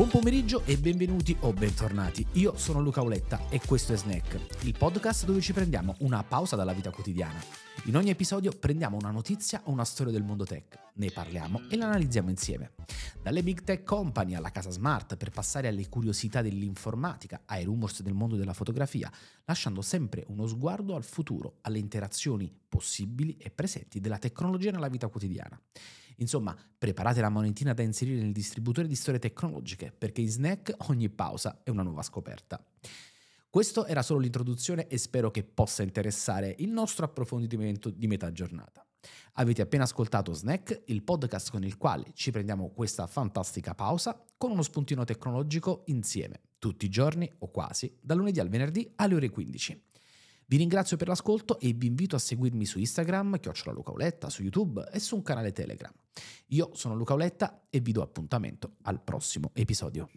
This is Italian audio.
Buon pomeriggio e benvenuti o bentornati. Io sono Luca Oletta e questo è Snack, il podcast dove ci prendiamo una pausa dalla vita quotidiana. In ogni episodio prendiamo una notizia o una storia del mondo tech, ne parliamo e la analizziamo insieme. Dalle big tech company alla casa smart per passare alle curiosità dell'informatica, ai rumors del mondo della fotografia, lasciando sempre uno sguardo al futuro, alle interazioni possibili e presenti della tecnologia nella vita quotidiana. Insomma, preparate la monetina da inserire nel distributore di storie tecnologiche, perché in snack ogni pausa è una nuova scoperta. Questo era solo l'introduzione e spero che possa interessare il nostro approfondimento di metà giornata. Avete appena ascoltato Snack, il podcast con il quale ci prendiamo questa fantastica pausa con uno spuntino tecnologico insieme, tutti i giorni o quasi, dal lunedì al venerdì alle ore 15. Vi ringrazio per l'ascolto e vi invito a seguirmi su Instagram, chiocciola Luca Oletta, su YouTube e su un canale Telegram. Io sono Luca Oletta e vi do appuntamento al prossimo episodio.